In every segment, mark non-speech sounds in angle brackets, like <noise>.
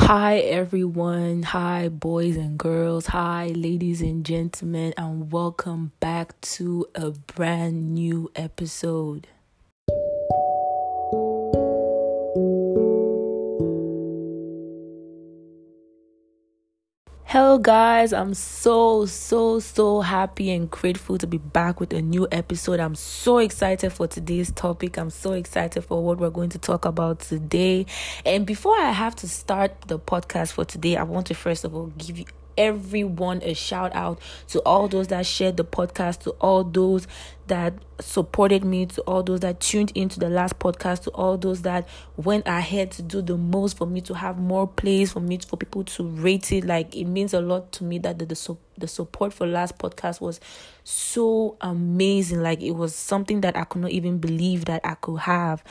Hi, everyone. Hi, boys and girls. Hi, ladies and gentlemen, and welcome back to a brand new episode. Hello, guys. I'm so, so, so happy and grateful to be back with a new episode. I'm so excited for today's topic. I'm so excited for what we're going to talk about today. And before I have to start the podcast for today, I want to first of all give you everyone a shout out to all those that shared the podcast, to all those that supported me, to all those that tuned into the last podcast, to all those that went ahead to do the most for me to have more plays, for me for people to rate it. Like it means a lot to me that the the, the support for last podcast was so amazing. Like it was something that I could not even believe that I could have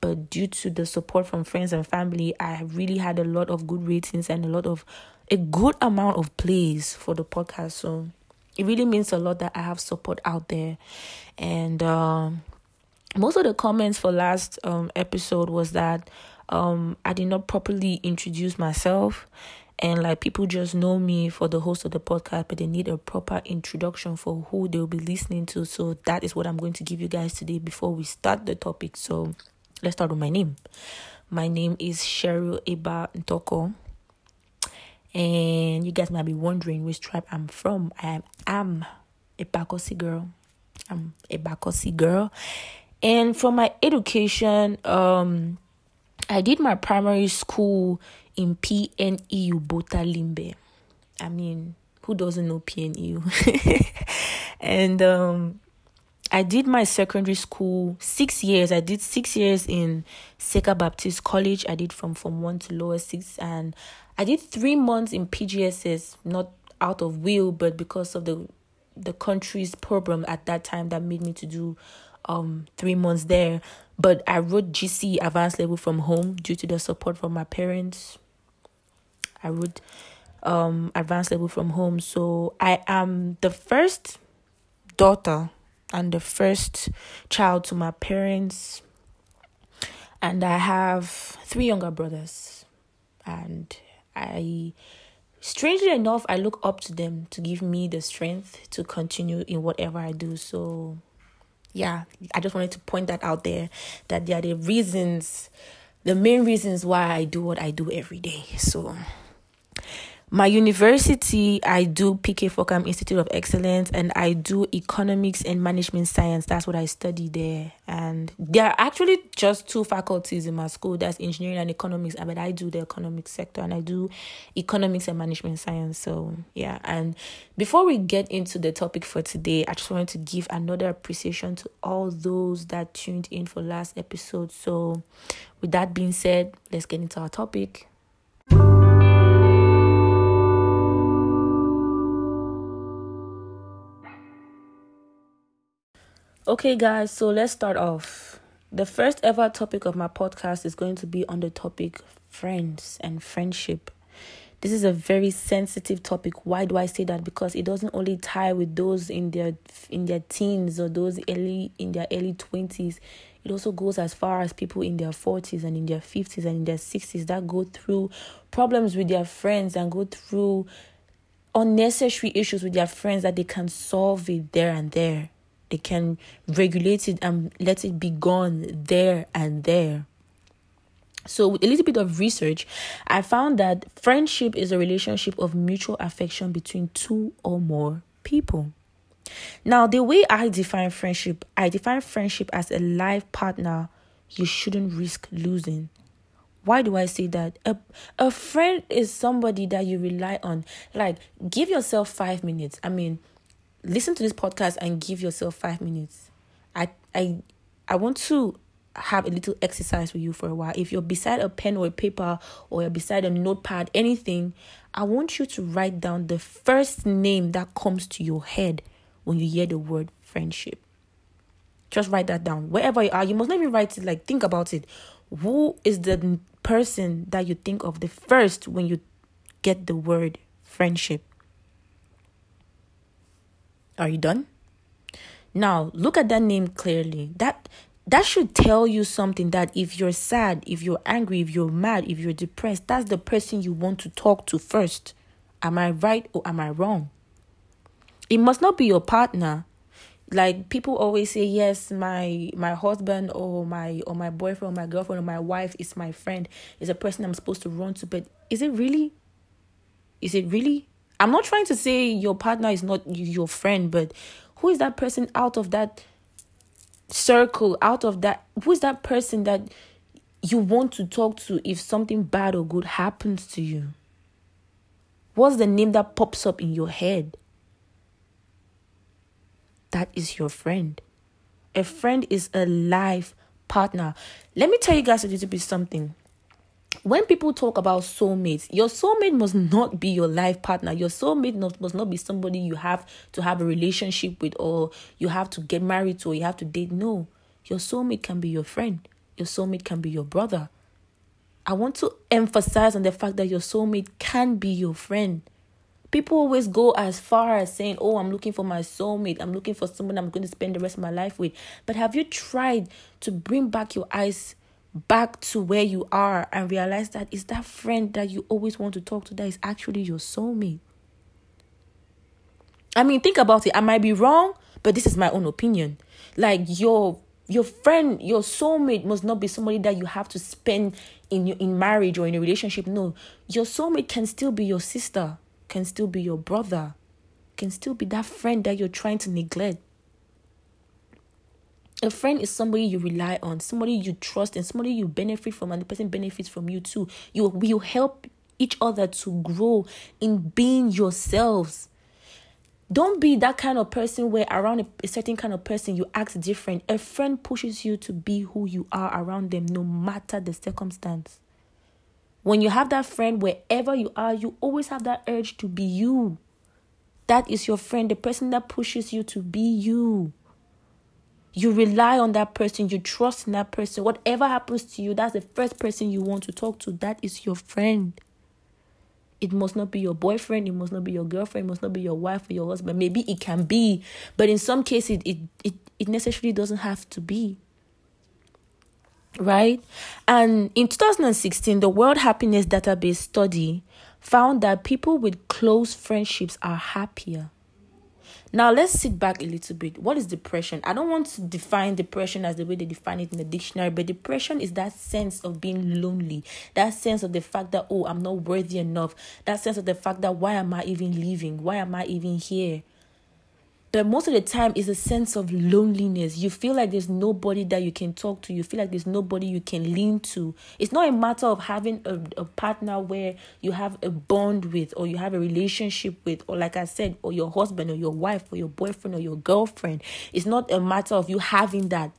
but due to the support from friends and family, I really had a lot of good ratings and a lot of a good amount of plays for the podcast. So it really means a lot that I have support out there. And um, most of the comments for last um, episode was that um, I did not properly introduce myself. And like people just know me for the host of the podcast, but they need a proper introduction for who they'll be listening to. So that is what I'm going to give you guys today before we start the topic. So let's start with my name. My name is Cheryl Iba Ntoko. And you guys might be wondering which tribe I'm from. I am a Bakosi girl. I'm a Bakosi girl. And for my education, um, I did my primary school in PNEU Botalimbe. I mean, who doesn't know PNEU? <laughs> and um, I did my secondary school six years. I did six years in Saker Baptist College. I did from from one to lower six, and I did three months in PGSS, not out of will, but because of the the country's problem at that time that made me to do um three months there. But I wrote GC advanced level from home due to the support from my parents. I wrote um advanced level from home. So I am the first daughter and the first child to my parents. And I have three younger brothers. And I, strangely enough, I look up to them to give me the strength to continue in whatever I do. So, yeah, I just wanted to point that out there that there are the reasons, the main reasons why I do what I do every day. So, my university, I do PK Fokam Institute of Excellence and I do economics and management science. That's what I study there. And there are actually just two faculties in my school that's engineering and economics. Uh, but I do the economics sector and I do economics and management science. So, yeah. And before we get into the topic for today, I just wanted to give another appreciation to all those that tuned in for last episode. So, with that being said, let's get into our topic. Okay, guys, so let's start off. The first ever topic of my podcast is going to be on the topic friends and friendship. This is a very sensitive topic. Why do I say that? Because it doesn't only tie with those in their in their teens or those early in their early 20s. It also goes as far as people in their 40s and in their 50s and in their 60s that go through problems with their friends and go through unnecessary issues with their friends that they can solve it there and there they can regulate it and let it be gone there and there. So, with a little bit of research, I found that friendship is a relationship of mutual affection between two or more people. Now, the way I define friendship, I define friendship as a life partner you shouldn't risk losing. Why do I say that? A, a friend is somebody that you rely on. Like, give yourself five minutes. I mean, listen to this podcast and give yourself five minutes. I I I want to have a little exercise with you for a while. If you're beside a pen or a paper or you're beside a notepad, anything, I want you to write down the first name that comes to your head when you hear the word friendship. Just write that down. Wherever you are, you must not even write it like think about it. Who is the person that you think of the first when you get the word friendship? Are you done? Now, look at that name clearly. That that should tell you something that if you're sad, if you're angry, if you're mad, if you're depressed, that's the person you want to talk to first. Am I right or am I wrong? It must not be your partner. Like people always say, yes, my my husband or my or my boyfriend or my girlfriend or my wife is my friend, is a person I'm supposed to run to. But is it really? Is it really? I'm not trying to say your partner is not your friend, but who is that person out of that circle, out of that? Who is that person that you want to talk to if something bad or good happens to you? What's the name that pops up in your head? That is your friend. A friend is a life partner. Let me tell you guys a little bit something when people talk about soulmates, your soulmate must not be your life partner. Your soulmate not, must not be somebody you have to have a relationship with or you have to get married to or you have to date. No, your soulmate can be your friend. Your soulmate can be your brother. I want to emphasize on the fact that your soulmate can be your friend. People always go as far as saying, Oh, I'm looking for my soulmate. I'm looking for someone I'm going to spend the rest of my life with. But have you tried to bring back your eyes? Back to where you are and realize that it's that friend that you always want to talk to that is actually your soulmate. I mean, think about it. I might be wrong, but this is my own opinion. Like your your friend, your soulmate must not be somebody that you have to spend in your, in marriage or in a relationship. No, your soulmate can still be your sister, can still be your brother, can still be that friend that you're trying to neglect. A friend is somebody you rely on, somebody you trust, and somebody you benefit from, and the person benefits from you too. You will help each other to grow in being yourselves. Don't be that kind of person where around a, a, certain kind of person you act different. A friend pushes you to be who you are around them, no matter the circumstance. When you have that friend, wherever you are, you always have that urge to be you. That is your friend, the person that pushes you to be you. You rely on that person, you trust in that person. Whatever happens to you, that's the first person you want to talk to. That is your friend. It must not be your boyfriend, it must not be your girlfriend, it must not be your wife or your husband. Maybe it can be, but in some cases, it, it, it necessarily doesn't have to be right? And in 2016, the World Happiness Database study found that people with close friendships are happier. Now let's sit back a little bit. What is depression? I don't want to define depression as the way they define it in the dictionary, but depression is that sense of being lonely, that sense of the fact that oh, I'm not worthy enough, that sense of the fact that why am I even living? Why am I even here? But most of the time it's a sense of loneliness. You feel like there's nobody that you can talk to. You feel like there's nobody you can lean to. It's not a matter of having a, a partner where you have a bond with or you have a relationship with or like i said or your husband or your wife or your boyfriend or your girlfriend. It's not a matter of you having that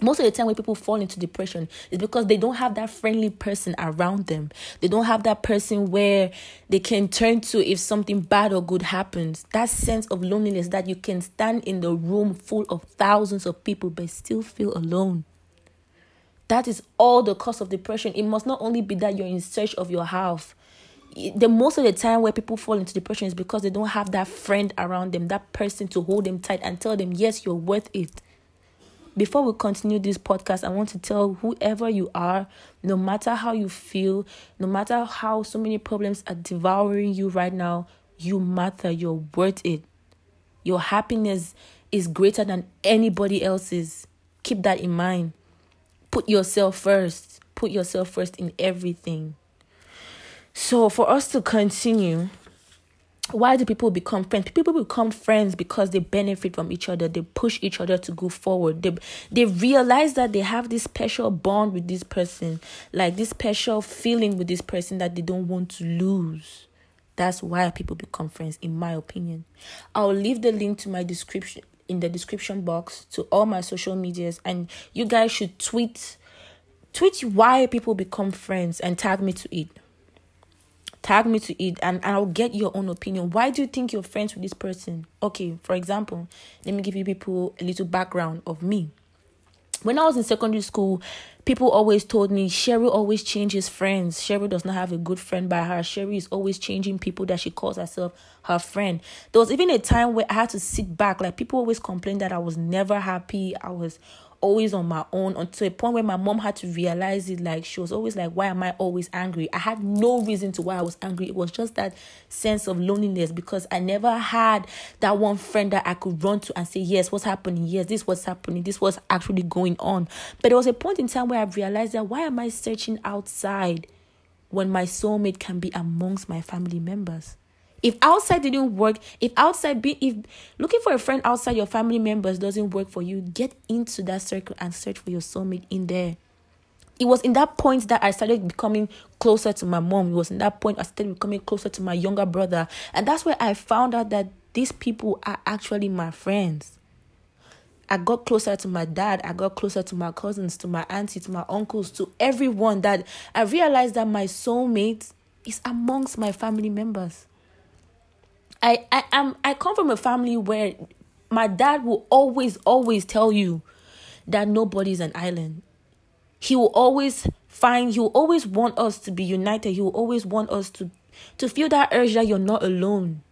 most of the time when people fall into depression is because they don't have that friendly person around them. They don't have that person where they can turn to if something bad or good happens. That sense of loneliness that you can stand in the room full of thousands of people but still feel alone. That is all the cause of depression. It must not only be that you're in search of your house the most of the time where people fall into depression is because they don't have that friend around them that person to hold them tight and tell them yes you're worth it before we continue this podcast, I want to tell whoever you are, no matter how you feel, no matter how so many problems are devouring you right now, you matter. You're worth it. Your happiness is greater than anybody else's. Keep that in mind. Put yourself first. Put yourself first in everything. So, for us to continue, why do people become friends? People become friends because they benefit from each other. They push each other to go forward. They they realize that they have this special bond with this person, like this special feeling with this person that they don't want to lose. That's why people become friends, in my opinion. I'll leave the link to my description in the description box to all my social medias, and you guys should tweet tweet why people become friends and tag me to it tag me to it and I'll get your own opinion. Why do you think you're friends with this person? Okay, for example, let me give you people a little background of me. When I was in secondary school, people always told me Sherry always changes friends. Sherry does not have a good friend by her. Sherry is always changing people that she calls herself her friend. There was even a time where I had to sit back. Like people always complained that I was never happy. I was always on my own until a point where my mom had to realize it. Like she was always like, Why am I always angry? I had no reason to why I was angry. It was just that sense of loneliness because I never had that one friend that I could run to and say, Yes, what's happening? Yes, this was happening. This was actually going on. But there was a point in time where I realized that why am I searching outside when my soulmate can be amongst my family members? If outside didn't work, if outside be if looking for a friend outside your family members doesn't work for you, get into that circle and search for your soulmate in there. It was in that point that I started becoming closer to my mom. It was in that point I started becoming closer to my younger brother. And that's where I found out that these people are actually my friends. I got closer to my dad. I got closer to my cousins, to my auntie, to my uncles, to everyone that I realized that my soulmate is amongst my family members. I I am I come from a family where my dad will always always tell you that nobody's an island. He will always find he will always want us to be united. He will always want us to to feel that urge that you're not alone.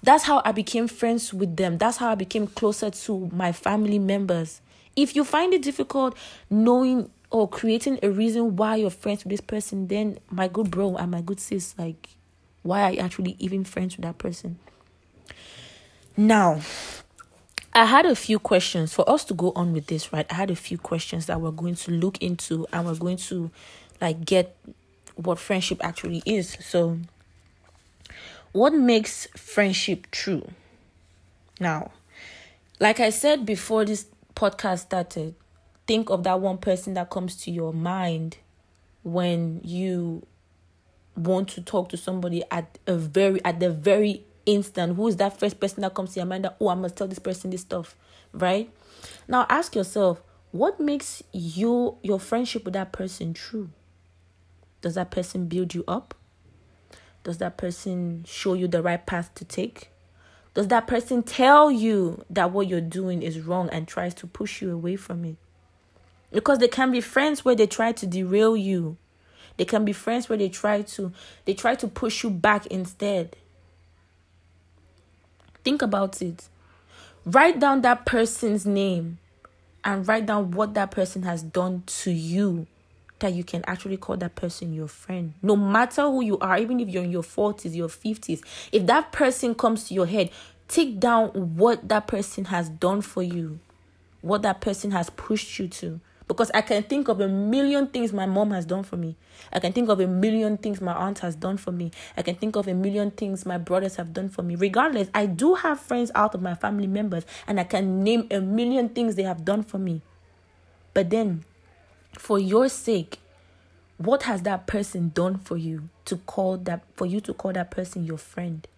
That's how I became friends with them. That's how I became closer to my family members. If you find it difficult knowing or creating a reason why you're friends with this person, then my good bro and my good sis, like, why are you actually even friends with that person? Now, I had a few questions for us to go on with this, right? I had a few questions that we're going to look into and we're going to like get what friendship actually is. So, what makes friendship true? Now, like I said before this podcast started, think of that one person that comes to your mind when you want to talk to somebody at a very at the very instant who is that first person that comes to your mind that oh i must tell this person this stuff right? Now ask yourself what makes you your friendship with that person true? Does that person build you up? Does that person show you the right path to take? Does that person tell you that what you're doing is wrong and tries to push you away from it? Because they can be friends where they try to derail you they can be friends where they try to they try to push you back instead Think about it. Write down that person's name and write down what that person has done to you that you can actually call that person your friend. No matter who you are, even if you're in your 40s, your 50s, if that person comes to your head, take down what that person has done for you, what that person has pushed you to because I can think of a million things my mom has done for me. I can think of a million things my aunt has done for me. I can think of a million things my brothers have done for me. Regardless, I do have friends out of my family members and I can name a million things they have done for me. But then, for your sake, what has that person done for you to call that for you to call that person your friend?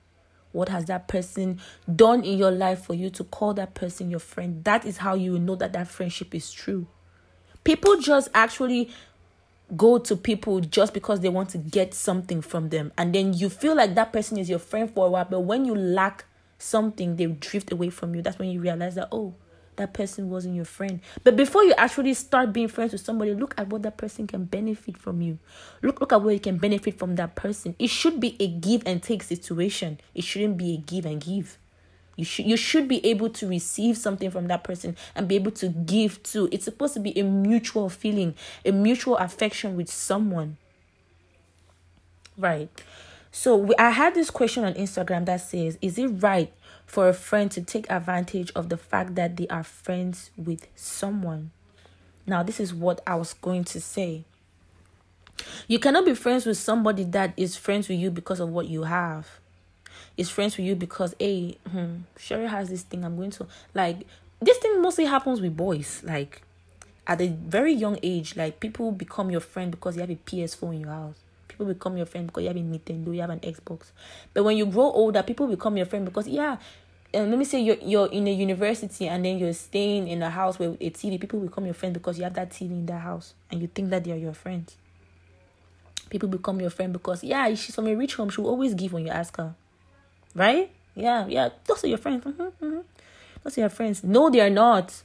What has that person done in your life for you to call that person your friend? That is how you will know that that friendship is true. People just actually go to people just because they want to get something from them. And then you feel like that person is your friend for a while. But when you lack something, they drift away from you. That's when you realize that, oh, that person wasn't your friend. But before you actually start being friends with somebody, look at what that person can benefit from you. Look, look at what you can benefit from that person. It should be a give and take situation. It shouldn't be a give and give. You should you should be able to receive something from that person and be able to give too. It's supposed to be a mutual feeling, a mutual affection with someone. Right. So we, I had this question on Instagram that says, "Is it right for a friend to take advantage of the fact that they are friends with someone?" Now, this is what I was going to say. You cannot be friends with somebody that is friends with you because of what you have is friends with you because hey, hmm, Sherry has this thing. I'm going to like this thing mostly happens with boys. Like at a very young age, like people become your friend because you have a PS4 in your house. People become your friend because you have a Nintendo, you have an Xbox. But when you grow older, people become your friend because yeah, and let me say you're you're in a university and then you're staying in a house where a TV. People become your friend because you have that TV in that house and you think that they are your friends. People become your friend because yeah, she's from a rich home. She'll always give when you ask her. Right? Yeah, yeah. Those are your friends. Mm-hmm, mm-hmm. Those are your friends. No, they are not.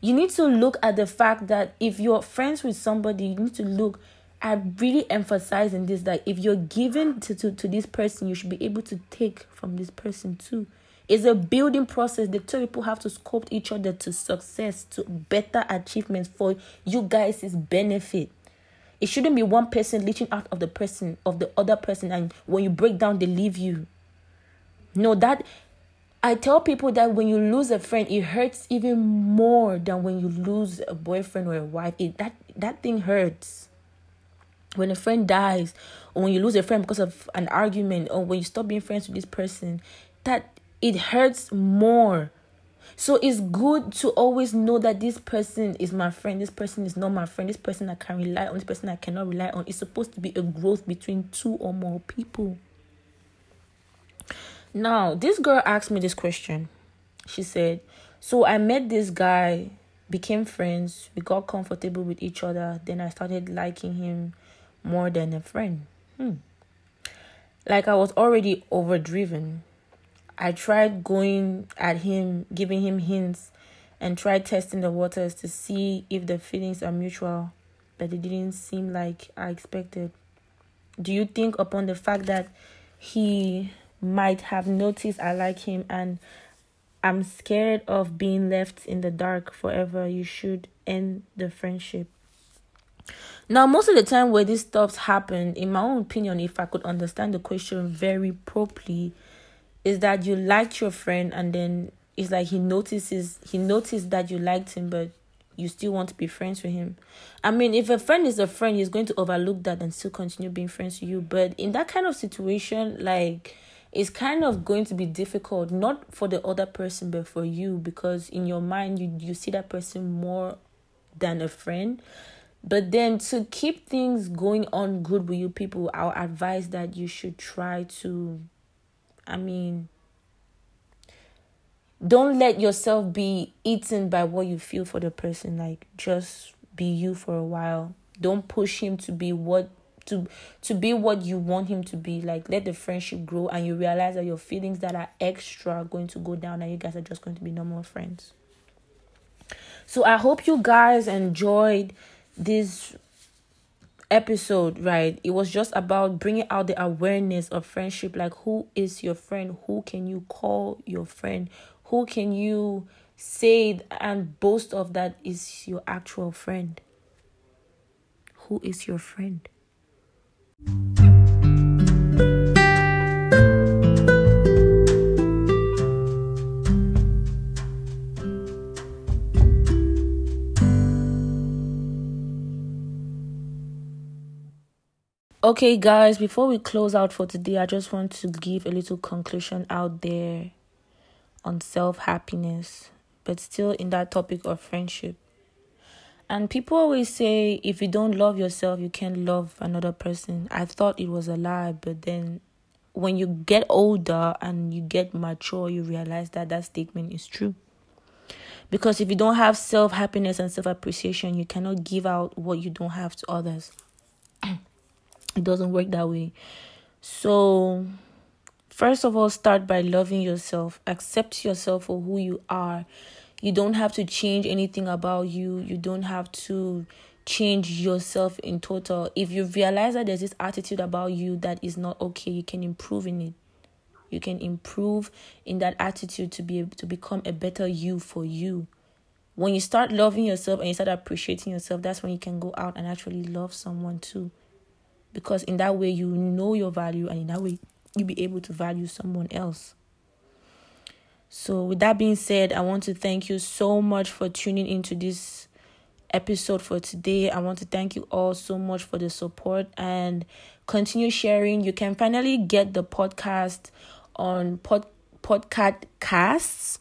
You need to look at the fact that if you're friends with somebody, you need to look I'm really emphasizing this that if you're given to, to, to this person, you should be able to take from this person too. It's a building process. The two people have to sculpt each other to success, to better achievements for you guys' benefit. It shouldn't be one person leeching out of the person of the other person, and when you break down, they leave you. No, that I tell people that when you lose a friend, it hurts even more than when you lose a boyfriend or a wife. It that that thing hurts. When a friend dies, or when you lose a friend because of an argument, or when you stop being friends with this person, that it hurts more. So it's good to always know that this person is my friend, this person is not my friend, this person I can rely on, this person I cannot rely on. It's supposed to be a growth between two or more people. Now, this girl asked me this question. She said, So I met this guy, became friends, we got comfortable with each other, then I started liking him more than a friend. Hmm. Like I was already overdriven. I tried going at him, giving him hints, and tried testing the waters to see if the feelings are mutual, but it didn't seem like I expected. Do you think, upon the fact that he might have noticed I like him and I'm scared of being left in the dark forever. You should end the friendship. Now, most of the time where these stuffs happen, in my own opinion, if I could understand the question very properly, is that you liked your friend and then it's like he notices he noticed that you liked him, but you still want to be friends with him. I mean, if a friend is a friend, he's going to overlook that and still continue being friends with you. But in that kind of situation, like it's kind of going to be difficult not for the other person but for you because in your mind you you see that person more than a friend. But then to keep things going on good with you people i'll advise that you should try to i mean don't let yourself be eaten by what you feel for the person. Like just be you for a while. Don't push him to be what to to be what you want him to be. Like let the friendship grow and you realize that your feelings that are extra are going to go down and you guys are just going to be normal friends. So i hope you guys enjoyed this episode right? It was just about bringing out the awareness of friendship. Like who is your friend? Who can you call your friend? Who can you say and boast of that is your actual friend? Who is your friend Okay, guys, before we close out for today, I just want to give a little conclusion out there on self happiness, but still in that topic of friendship. And people always say if you don't love yourself, you can't love another person. I thought it was a lie, but then when you get older and you get mature, you realize that that statement is true. Because if you don't have self happiness and self appreciation, you cannot give out what you don't have to others. <clears throat> it doesn't work that way. So, first of all, start by loving yourself, accept yourself for who you are you don't have to change anything about you. You don't have to change yourself in total. If you realize that there's this attitude about you that is not okay, you can improve in it. You can improve in that attitude to be able to become a better you for you. When you start loving yourself and you start appreciating yourself, that's when you can go out and actually love someone too. Because in that way you know your value and in that way you'll be able to value someone else. So, with that being said, I want to thank you so much for tuning into this episode for today. I want to thank you all so much for the support and continue sharing. You can finally get the podcast on pod podcast casts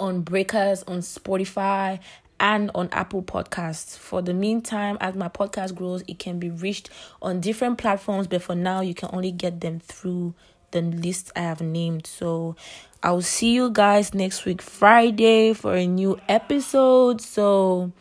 on breakers on Spotify and on Apple Podcasts. For the meantime, as my podcast grows, it can be reached on different platforms, but for now, you can only get them through the list I have named. So I'll see you guys next week, Friday, for a new episode. So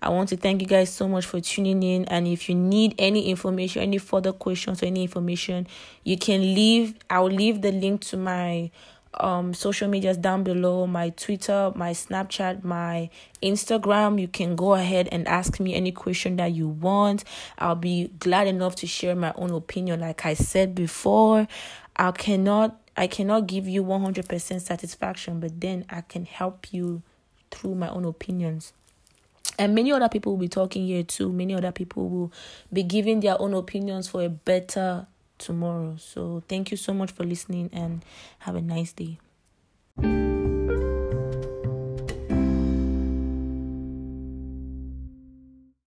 I want to thank you guys so much for tuning in. And if you need any information, any further questions or any information, you can leave. I'll leave the link to my um social medias down below my twitter my snapchat my instagram you can go ahead and ask me any question that you want i'll be glad enough to share my own opinion like i said before I cannot I cannot give you 100% satisfaction, but then I can help you through my own opinions. And many other people will be talking here too. Many other people will be giving their own opinions for a better tomorrow. So, thank you so much for listening and have a nice day.